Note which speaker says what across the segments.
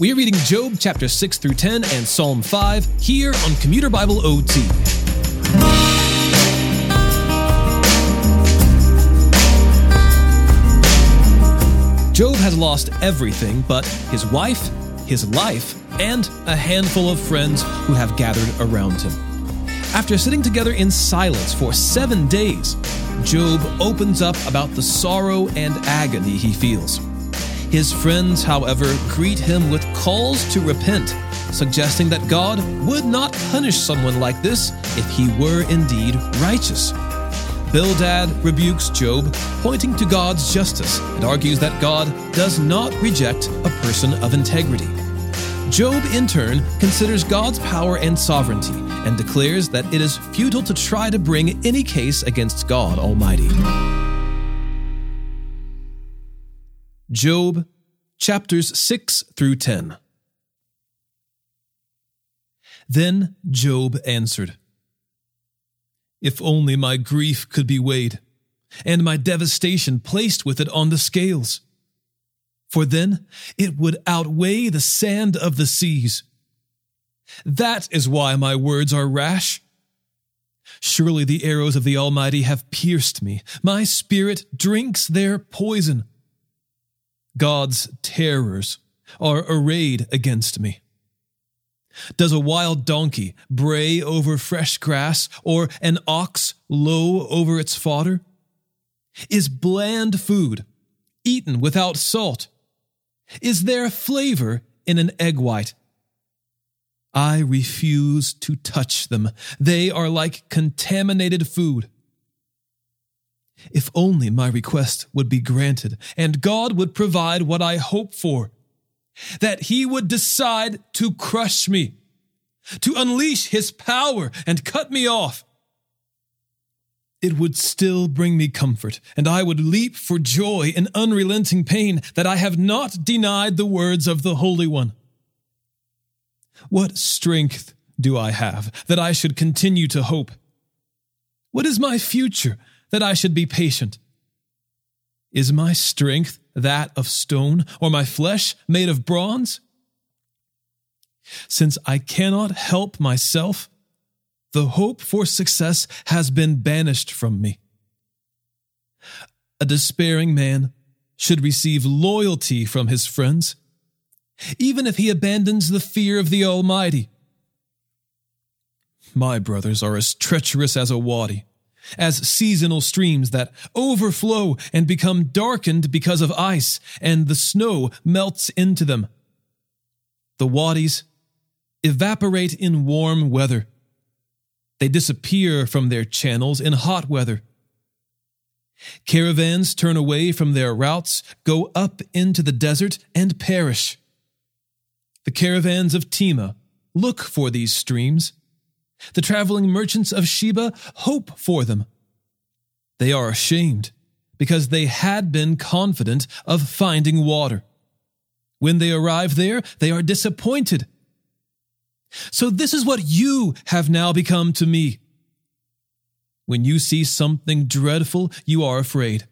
Speaker 1: We are reading Job chapter 6 through 10 and Psalm 5 here on Commuter Bible OT. Job has lost everything but his wife, his life, and a handful of friends who have gathered around him. After sitting together in silence for seven days, Job opens up about the sorrow and agony he feels. His friends, however, greet him with calls to repent, suggesting that God would not punish someone like this if he were indeed righteous. Bildad rebukes Job, pointing to God's justice, and argues that God does not reject a person of integrity. Job, in turn, considers God's power and sovereignty and declares that it is futile to try to bring any case against God Almighty. Job chapters 6 through 10. Then Job answered, If only my grief could be weighed, and my devastation placed with it on the scales. For then it would outweigh the sand of the seas. That is why my words are rash. Surely the arrows of the Almighty have pierced me. My spirit drinks their poison. God's terrors are arrayed against me. Does a wild donkey bray over fresh grass, or an ox low over its fodder? Is bland food, eaten without salt? Is there flavor in an egg white? I refuse to touch them. They are like contaminated food. If only my request would be granted, and God would provide what I hope for, that He would decide to crush me, to unleash His power and cut me off. It would still bring me comfort, and I would leap for joy in unrelenting pain that I have not denied the words of the Holy One. What strength do I have that I should continue to hope? What is my future that I should be patient? Is my strength that of stone, or my flesh made of bronze? Since I cannot help myself, the hope for success has been banished from me. A despairing man should receive loyalty from his friends, even if he abandons the fear of the Almighty. My brothers are as treacherous as a wadi as seasonal streams that overflow and become darkened because of ice, and the snow melts into them. The wadis evaporate in warm weather. They disappear from their channels in hot weather. Caravans turn away from their routes, go up into the desert, and perish. The caravans of Tema look for these streams the traveling merchants of Sheba hope for them. They are ashamed because they had been confident of finding water. When they arrive there, they are disappointed. So, this is what you have now become to me. When you see something dreadful, you are afraid.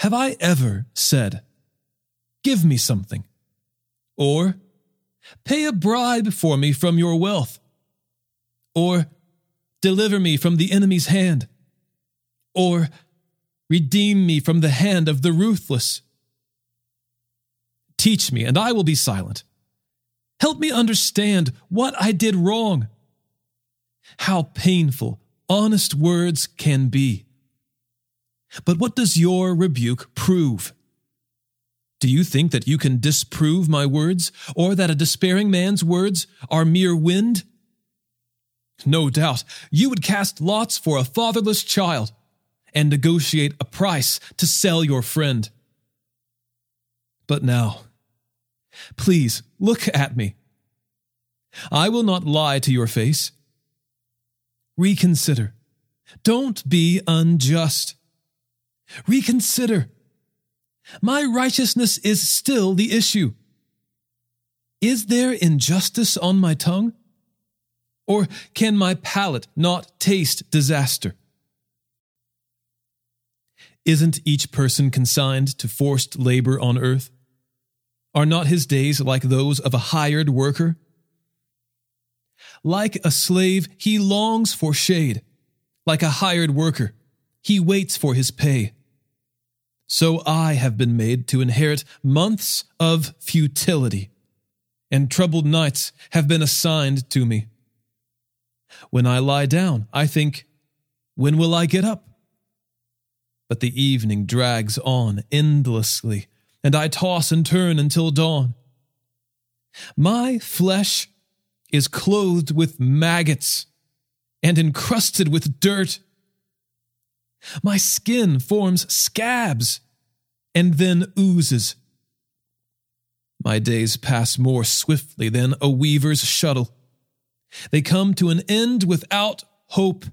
Speaker 1: Have I ever said, Give me something? Or, Pay a bribe for me from your wealth? Or, Deliver me from the enemy's hand. Or, Redeem me from the hand of the ruthless. Teach me, and I will be silent. Help me understand what I did wrong. How painful honest words can be. But what does your rebuke prove? Do you think that you can disprove my words, or that a despairing man's words are mere wind? No doubt you would cast lots for a fatherless child and negotiate a price to sell your friend. But now, please look at me. I will not lie to your face. Reconsider. Don't be unjust. Reconsider. My righteousness is still the issue. Is there injustice on my tongue? Or can my palate not taste disaster? Isn't each person consigned to forced labor on earth? Are not his days like those of a hired worker? Like a slave, he longs for shade. Like a hired worker, he waits for his pay. So I have been made to inherit months of futility, and troubled nights have been assigned to me. When I lie down, I think, when will I get up? But the evening drags on endlessly, and I toss and turn until dawn. My flesh is clothed with maggots and encrusted with dirt. My skin forms scabs and then oozes. My days pass more swiftly than a weaver's shuttle. They come to an end without hope.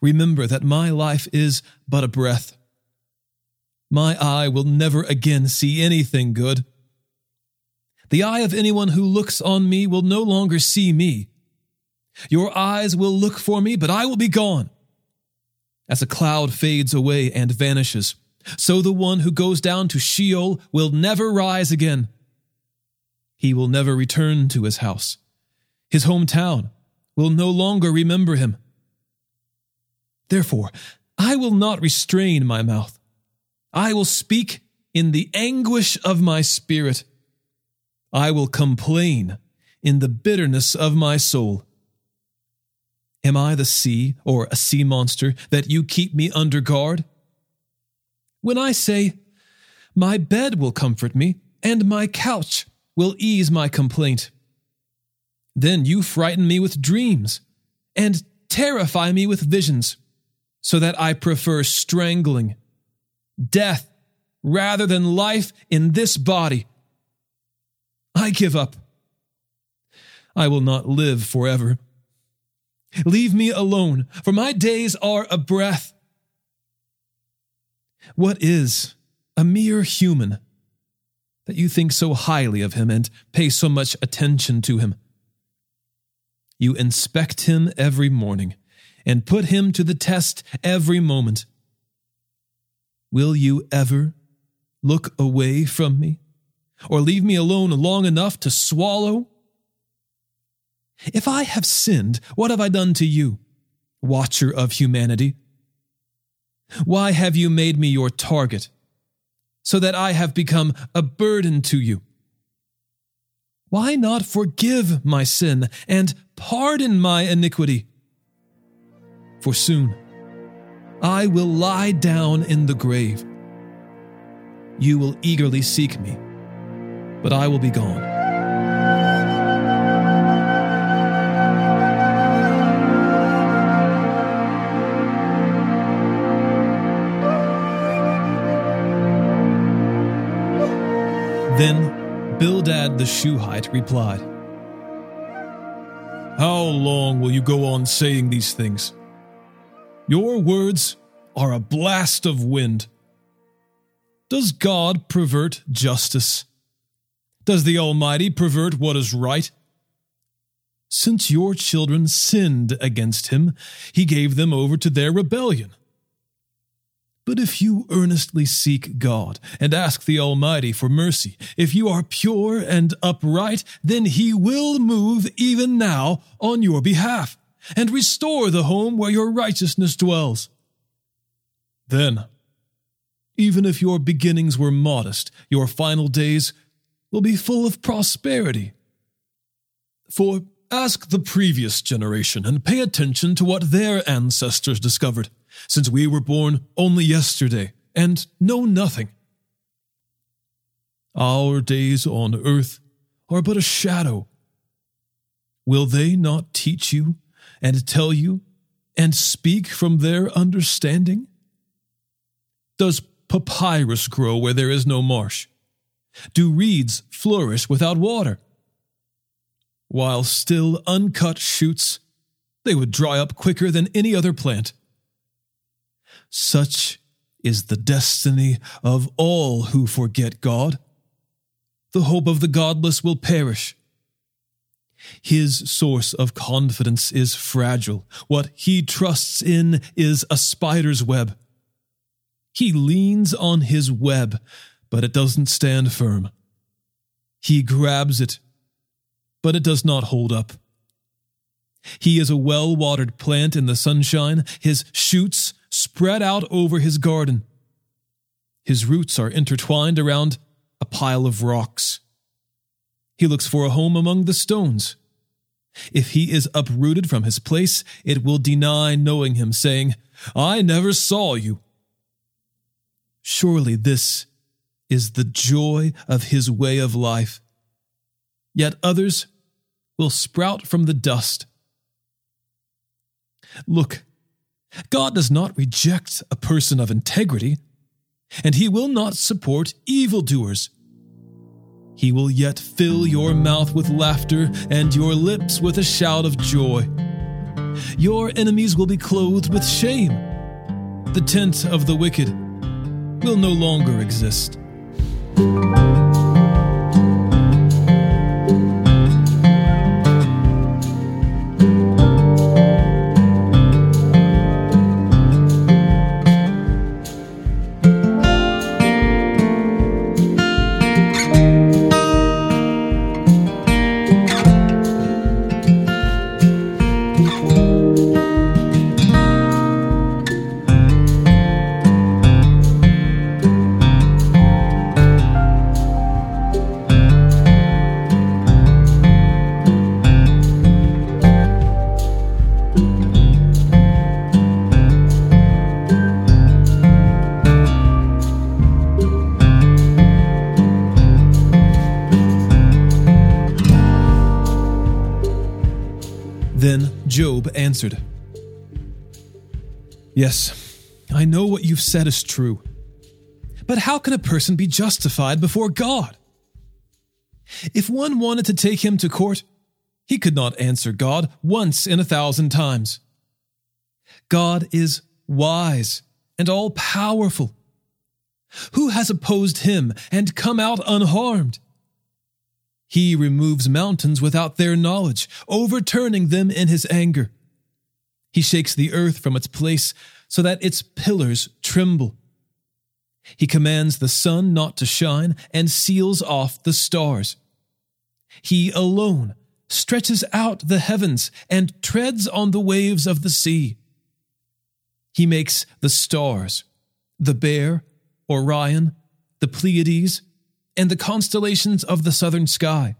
Speaker 1: Remember that my life is but a breath. My eye will never again see anything good. The eye of anyone who looks on me will no longer see me. Your eyes will look for me, but I will be gone. As a cloud fades away and vanishes, so the one who goes down to Sheol will never rise again. He will never return to his house. His hometown will no longer remember him. Therefore, I will not restrain my mouth. I will speak in the anguish of my spirit. I will complain in the bitterness of my soul. Am I the sea or a sea monster that you keep me under guard? When I say, My bed will comfort me, and my couch will ease my complaint, then you frighten me with dreams and terrify me with visions, so that I prefer strangling, death, rather than life in this body. I give up. I will not live forever. Leave me alone, for my days are a breath. What is a mere human that you think so highly of him and pay so much attention to him? You inspect him every morning and put him to the test every moment. Will you ever look away from me or leave me alone long enough to swallow? If I have sinned, what have I done to you, watcher of humanity? Why have you made me your target, so that I have become a burden to you? Why not forgive my sin and pardon my iniquity? For soon I will lie down in the grave. You will eagerly seek me, but I will be gone. Then Bildad the Shuhite replied, How long will you go on saying these things? Your words are a blast of wind. Does God pervert justice? Does the Almighty pervert what is right? Since your children sinned against him, he gave them over to their rebellion. But if you earnestly seek God and ask the Almighty for mercy, if you are pure and upright, then He will move even now on your behalf and restore the home where your righteousness dwells. Then, even if your beginnings were modest, your final days will be full of prosperity. For ask the previous generation and pay attention to what their ancestors discovered since we were born only yesterday and know nothing. Our days on earth are but a shadow. Will they not teach you and tell you and speak from their understanding? Does papyrus grow where there is no marsh? Do reeds flourish without water? While still uncut shoots, they would dry up quicker than any other plant. Such is the destiny of all who forget God. The hope of the godless will perish. His source of confidence is fragile. What he trusts in is a spider's web. He leans on his web, but it doesn't stand firm. He grabs it, but it does not hold up. He is a well watered plant in the sunshine, his shoots spread out over his garden. His roots are intertwined around a pile of rocks. He looks for a home among the stones. If he is uprooted from his place, it will deny knowing him, saying, I never saw you. Surely this is the joy of his way of life. Yet others will sprout from the dust. Look, God does not reject a person of integrity, and he will not support evildoers. He will yet fill your mouth with laughter and your lips with a shout of joy. Your enemies will be clothed with shame. The tent of the wicked will no longer exist. Then Job answered, Yes, I know what you've said is true. But how can a person be justified before God? If one wanted to take him to court, he could not answer God once in a thousand times. God is wise and all powerful. Who has opposed him and come out unharmed? He removes mountains without their knowledge, overturning them in his anger. He shakes the earth from its place so that its pillars tremble. He commands the sun not to shine and seals off the stars. He alone stretches out the heavens and treads on the waves of the sea. He makes the stars, the Bear, Orion, the Pleiades, and the constellations of the southern sky.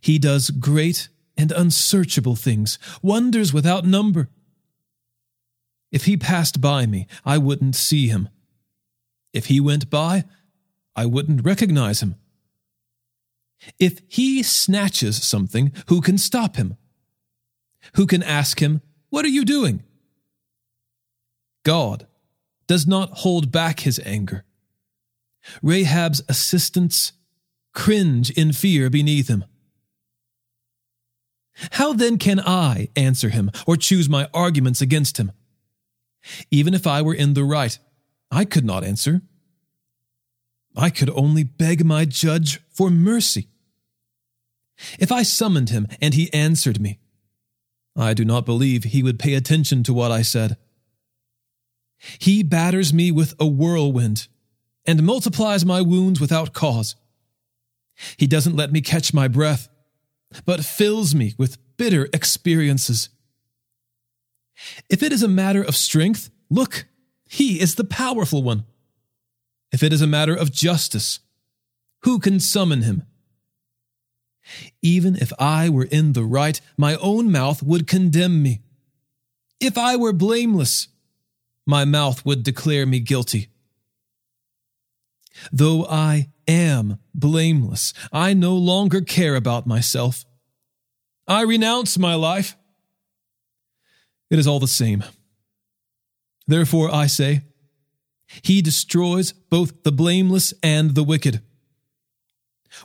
Speaker 1: He does great and unsearchable things, wonders without number. If he passed by me, I wouldn't see him. If he went by, I wouldn't recognize him. If he snatches something, who can stop him? Who can ask him, What are you doing? God does not hold back his anger. Rahab's assistants cringe in fear beneath him. How then can I answer him or choose my arguments against him? Even if I were in the right, I could not answer. I could only beg my judge for mercy. If I summoned him and he answered me, I do not believe he would pay attention to what I said. He batters me with a whirlwind and multiplies my wounds without cause. He doesn't let me catch my breath, but fills me with bitter experiences. If it is a matter of strength, look, he is the powerful one. If it is a matter of justice, who can summon him? Even if I were in the right, my own mouth would condemn me. If I were blameless, my mouth would declare me guilty. Though I am blameless, I no longer care about myself. I renounce my life. It is all the same. Therefore, I say, He destroys both the blameless and the wicked.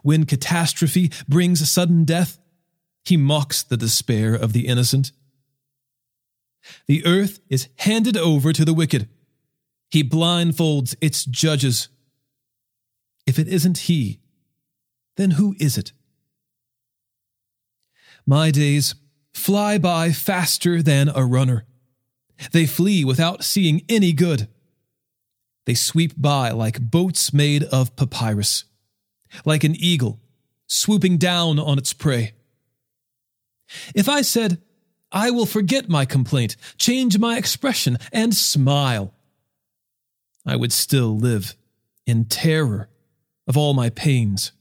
Speaker 1: When catastrophe brings sudden death, He mocks the despair of the innocent. The earth is handed over to the wicked. He blindfolds its judges. If it isn't He, then who is it? My days fly by faster than a runner. They flee without seeing any good. They sweep by like boats made of papyrus. like an eagle swooping down on its prey. If I said, I will forget my complaint, change my expression, and smile, I would still live in terror of all my pains.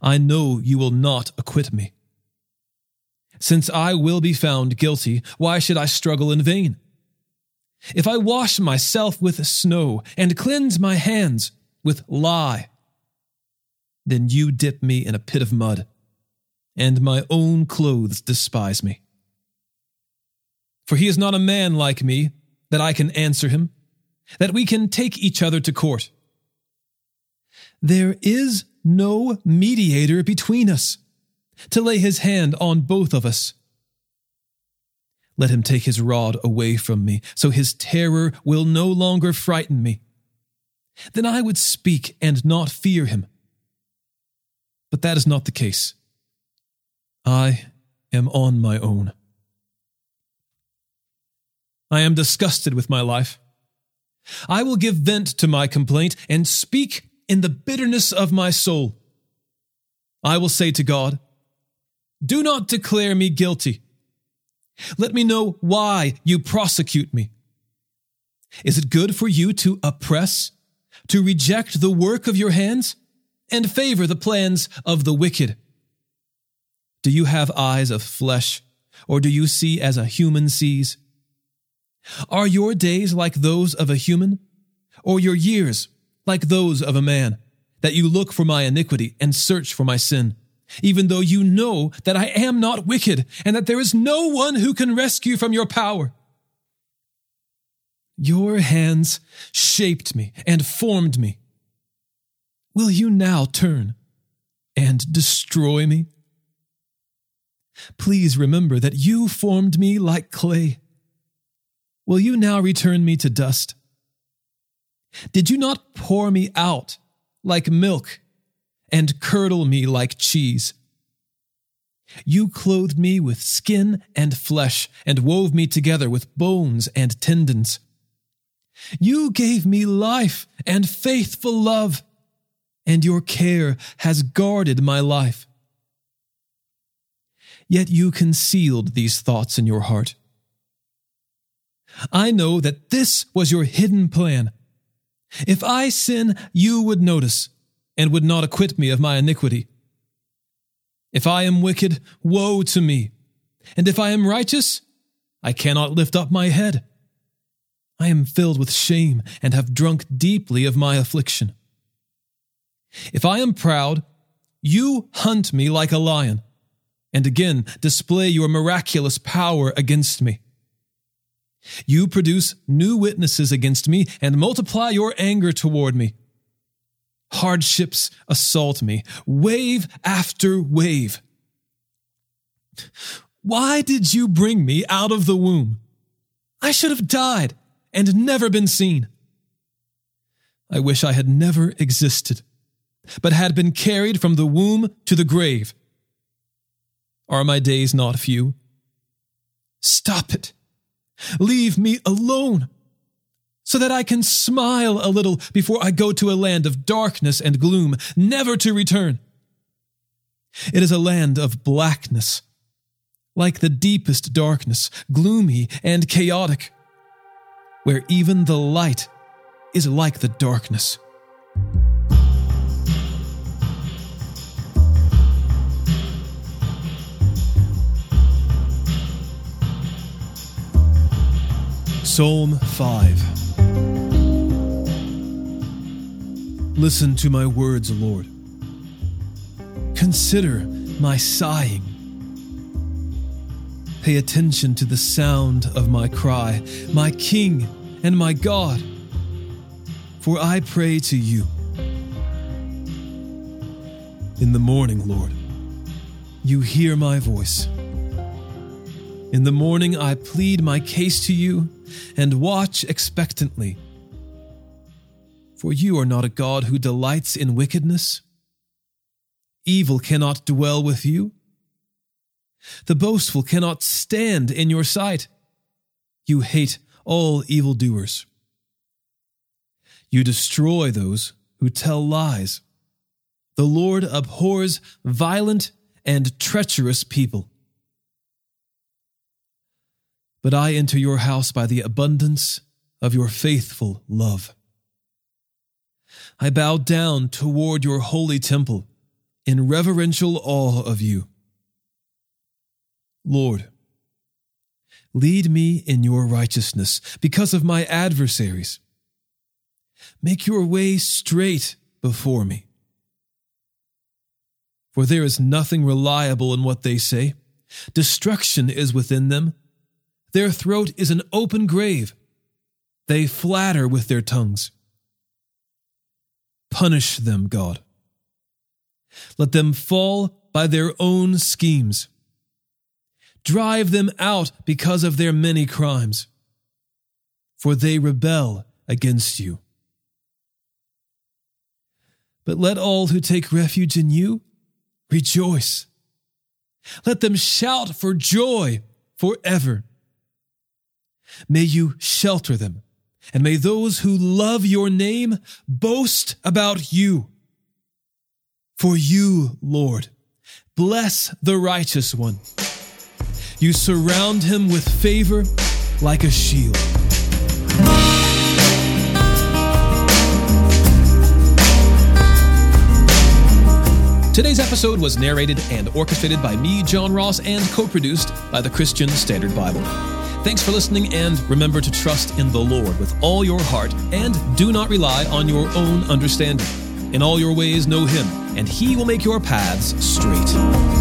Speaker 1: I know you will not acquit me. Since I will be found guilty, why should I struggle in vain? If I wash myself with snow and cleanse my hands with lye, then you dip me in a pit of mud, and my own clothes despise me. For he is not a man like me, that I can answer him, that we can take each other to court. There is no mediator between us to lay his hand on both of us. Let him take his rod away from me, so his terror will no longer frighten me. Then I would speak and not fear him. But that is not the case. I am on my own. I am disgusted with my life. I will give vent to my complaint and speak in the bitterness of my soul. I will say to God, Do not declare me guilty. Let me know why you prosecute me. Is it good for you to oppress, to reject the work of your hands, and favor the plans of the wicked? Do you have eyes of flesh, or do you see as a human sees? Are your days like those of a human, or your years like those of a man, that you look for my iniquity and search for my sin, even though you know that I am not wicked and that there is no one who can rescue from your power? Your hands shaped me and formed me. Will you now turn and destroy me? Please remember that you formed me like clay Will you now return me to dust? Did you not pour me out like milk and curdle me like cheese? You clothed me with skin and flesh and wove me together with bones and tendons. You gave me life and faithful love, and your care has guarded my life. Yet you concealed these thoughts in your heart I know that this was your hidden plan. If I sin, you would notice and would not acquit me of my iniquity. If I am wicked, woe to me. And if I am righteous, I cannot lift up my head. I am filled with shame and have drunk deeply of my affliction. If I am proud, you hunt me like a lion, and again display your miraculous power against me. You produce new witnesses against me and multiply your anger toward me. Hardships assault me, wave after wave. Why did you bring me out of the womb? I should have died and never been seen. I wish I had never existed, but had been carried from the womb to the grave. Are my days not few? Stop it. Leave me alone so that I can smile a little before I go to a land of darkness and gloom, never to return. It is a land of blackness, like the deepest darkness, gloomy and chaotic, where even the light is like the darkness. Psalm 5 Listen to my words, Lord. Consider my sighing. Pay attention to the sound of my cry, my King and my God. For I pray to you. In the morning, Lord, you hear my voice. In the morning, I plead my case to you and watch expectantly. For you are not a God who delights in wickedness. Evil cannot dwell with you. The boastful cannot stand in your sight. You hate all evildoers. You destroy those who tell lies. The Lord abhors violent and treacherous people. But I enter your house by the abundance of your faithful love. I bow down toward your holy temple in reverential awe of you. Lord, lead me in your righteousness because of my adversaries. Make your way straight before me. For there is nothing reliable in what they say. Destruction is within them. Their throat is an open grave. They flatter with their tongues. Punish them, God. Let them fall by their own schemes. Drive them out because of their many crimes, for they rebel against you. But let all who take refuge in you rejoice. Let them shout for joy forever. May you shelter them, and may those who love your name boast about you. For you, Lord, bless the righteous one. You surround him with favor like a shield. Today's episode was narrated and orchestrated by me, John Ross, and co produced by the Christian Standard Bible. Thanks for listening, and remember to trust in the Lord with all your heart, and do not rely on your own understanding. In all your ways, know Him, and He will make your paths straight.